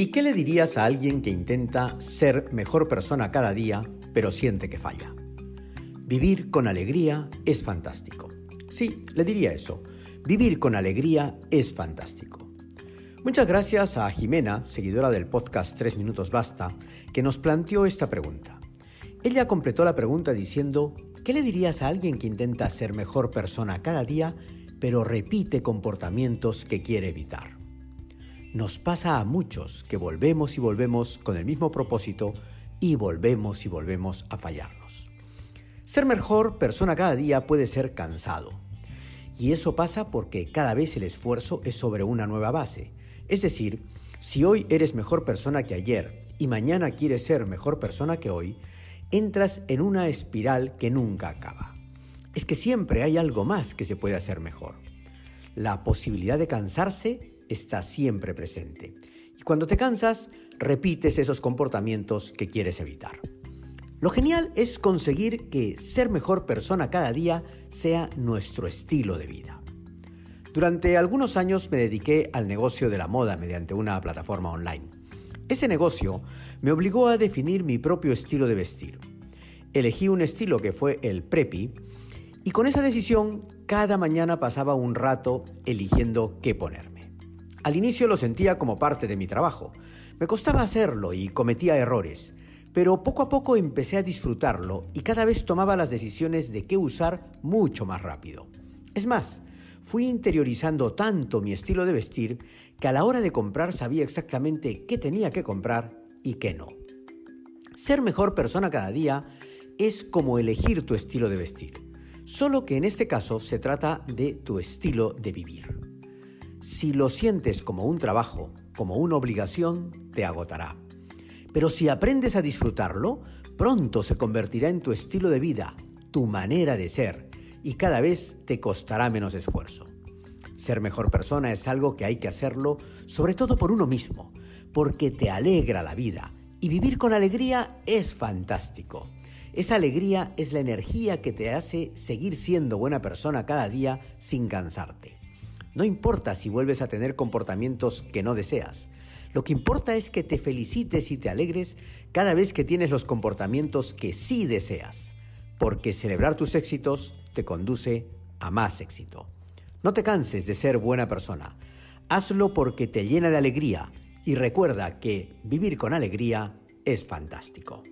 ¿Y qué le dirías a alguien que intenta ser mejor persona cada día, pero siente que falla? Vivir con alegría es fantástico. Sí, le diría eso. Vivir con alegría es fantástico. Muchas gracias a Jimena, seguidora del podcast 3 Minutos Basta, que nos planteó esta pregunta. Ella completó la pregunta diciendo, ¿qué le dirías a alguien que intenta ser mejor persona cada día, pero repite comportamientos que quiere evitar? Nos pasa a muchos que volvemos y volvemos con el mismo propósito y volvemos y volvemos a fallarnos. Ser mejor persona cada día puede ser cansado. Y eso pasa porque cada vez el esfuerzo es sobre una nueva base. Es decir, si hoy eres mejor persona que ayer y mañana quieres ser mejor persona que hoy, entras en una espiral que nunca acaba. Es que siempre hay algo más que se puede hacer mejor. La posibilidad de cansarse está siempre presente. Y cuando te cansas, repites esos comportamientos que quieres evitar. Lo genial es conseguir que ser mejor persona cada día sea nuestro estilo de vida. Durante algunos años me dediqué al negocio de la moda mediante una plataforma online. Ese negocio me obligó a definir mi propio estilo de vestir. Elegí un estilo que fue el preppy y con esa decisión cada mañana pasaba un rato eligiendo qué ponerme. Al inicio lo sentía como parte de mi trabajo. Me costaba hacerlo y cometía errores, pero poco a poco empecé a disfrutarlo y cada vez tomaba las decisiones de qué usar mucho más rápido. Es más, fui interiorizando tanto mi estilo de vestir que a la hora de comprar sabía exactamente qué tenía que comprar y qué no. Ser mejor persona cada día es como elegir tu estilo de vestir, solo que en este caso se trata de tu estilo de vivir. Si lo sientes como un trabajo, como una obligación, te agotará. Pero si aprendes a disfrutarlo, pronto se convertirá en tu estilo de vida, tu manera de ser, y cada vez te costará menos esfuerzo. Ser mejor persona es algo que hay que hacerlo sobre todo por uno mismo, porque te alegra la vida, y vivir con alegría es fantástico. Esa alegría es la energía que te hace seguir siendo buena persona cada día sin cansarte. No importa si vuelves a tener comportamientos que no deseas. Lo que importa es que te felicites y te alegres cada vez que tienes los comportamientos que sí deseas, porque celebrar tus éxitos te conduce a más éxito. No te canses de ser buena persona. Hazlo porque te llena de alegría y recuerda que vivir con alegría es fantástico.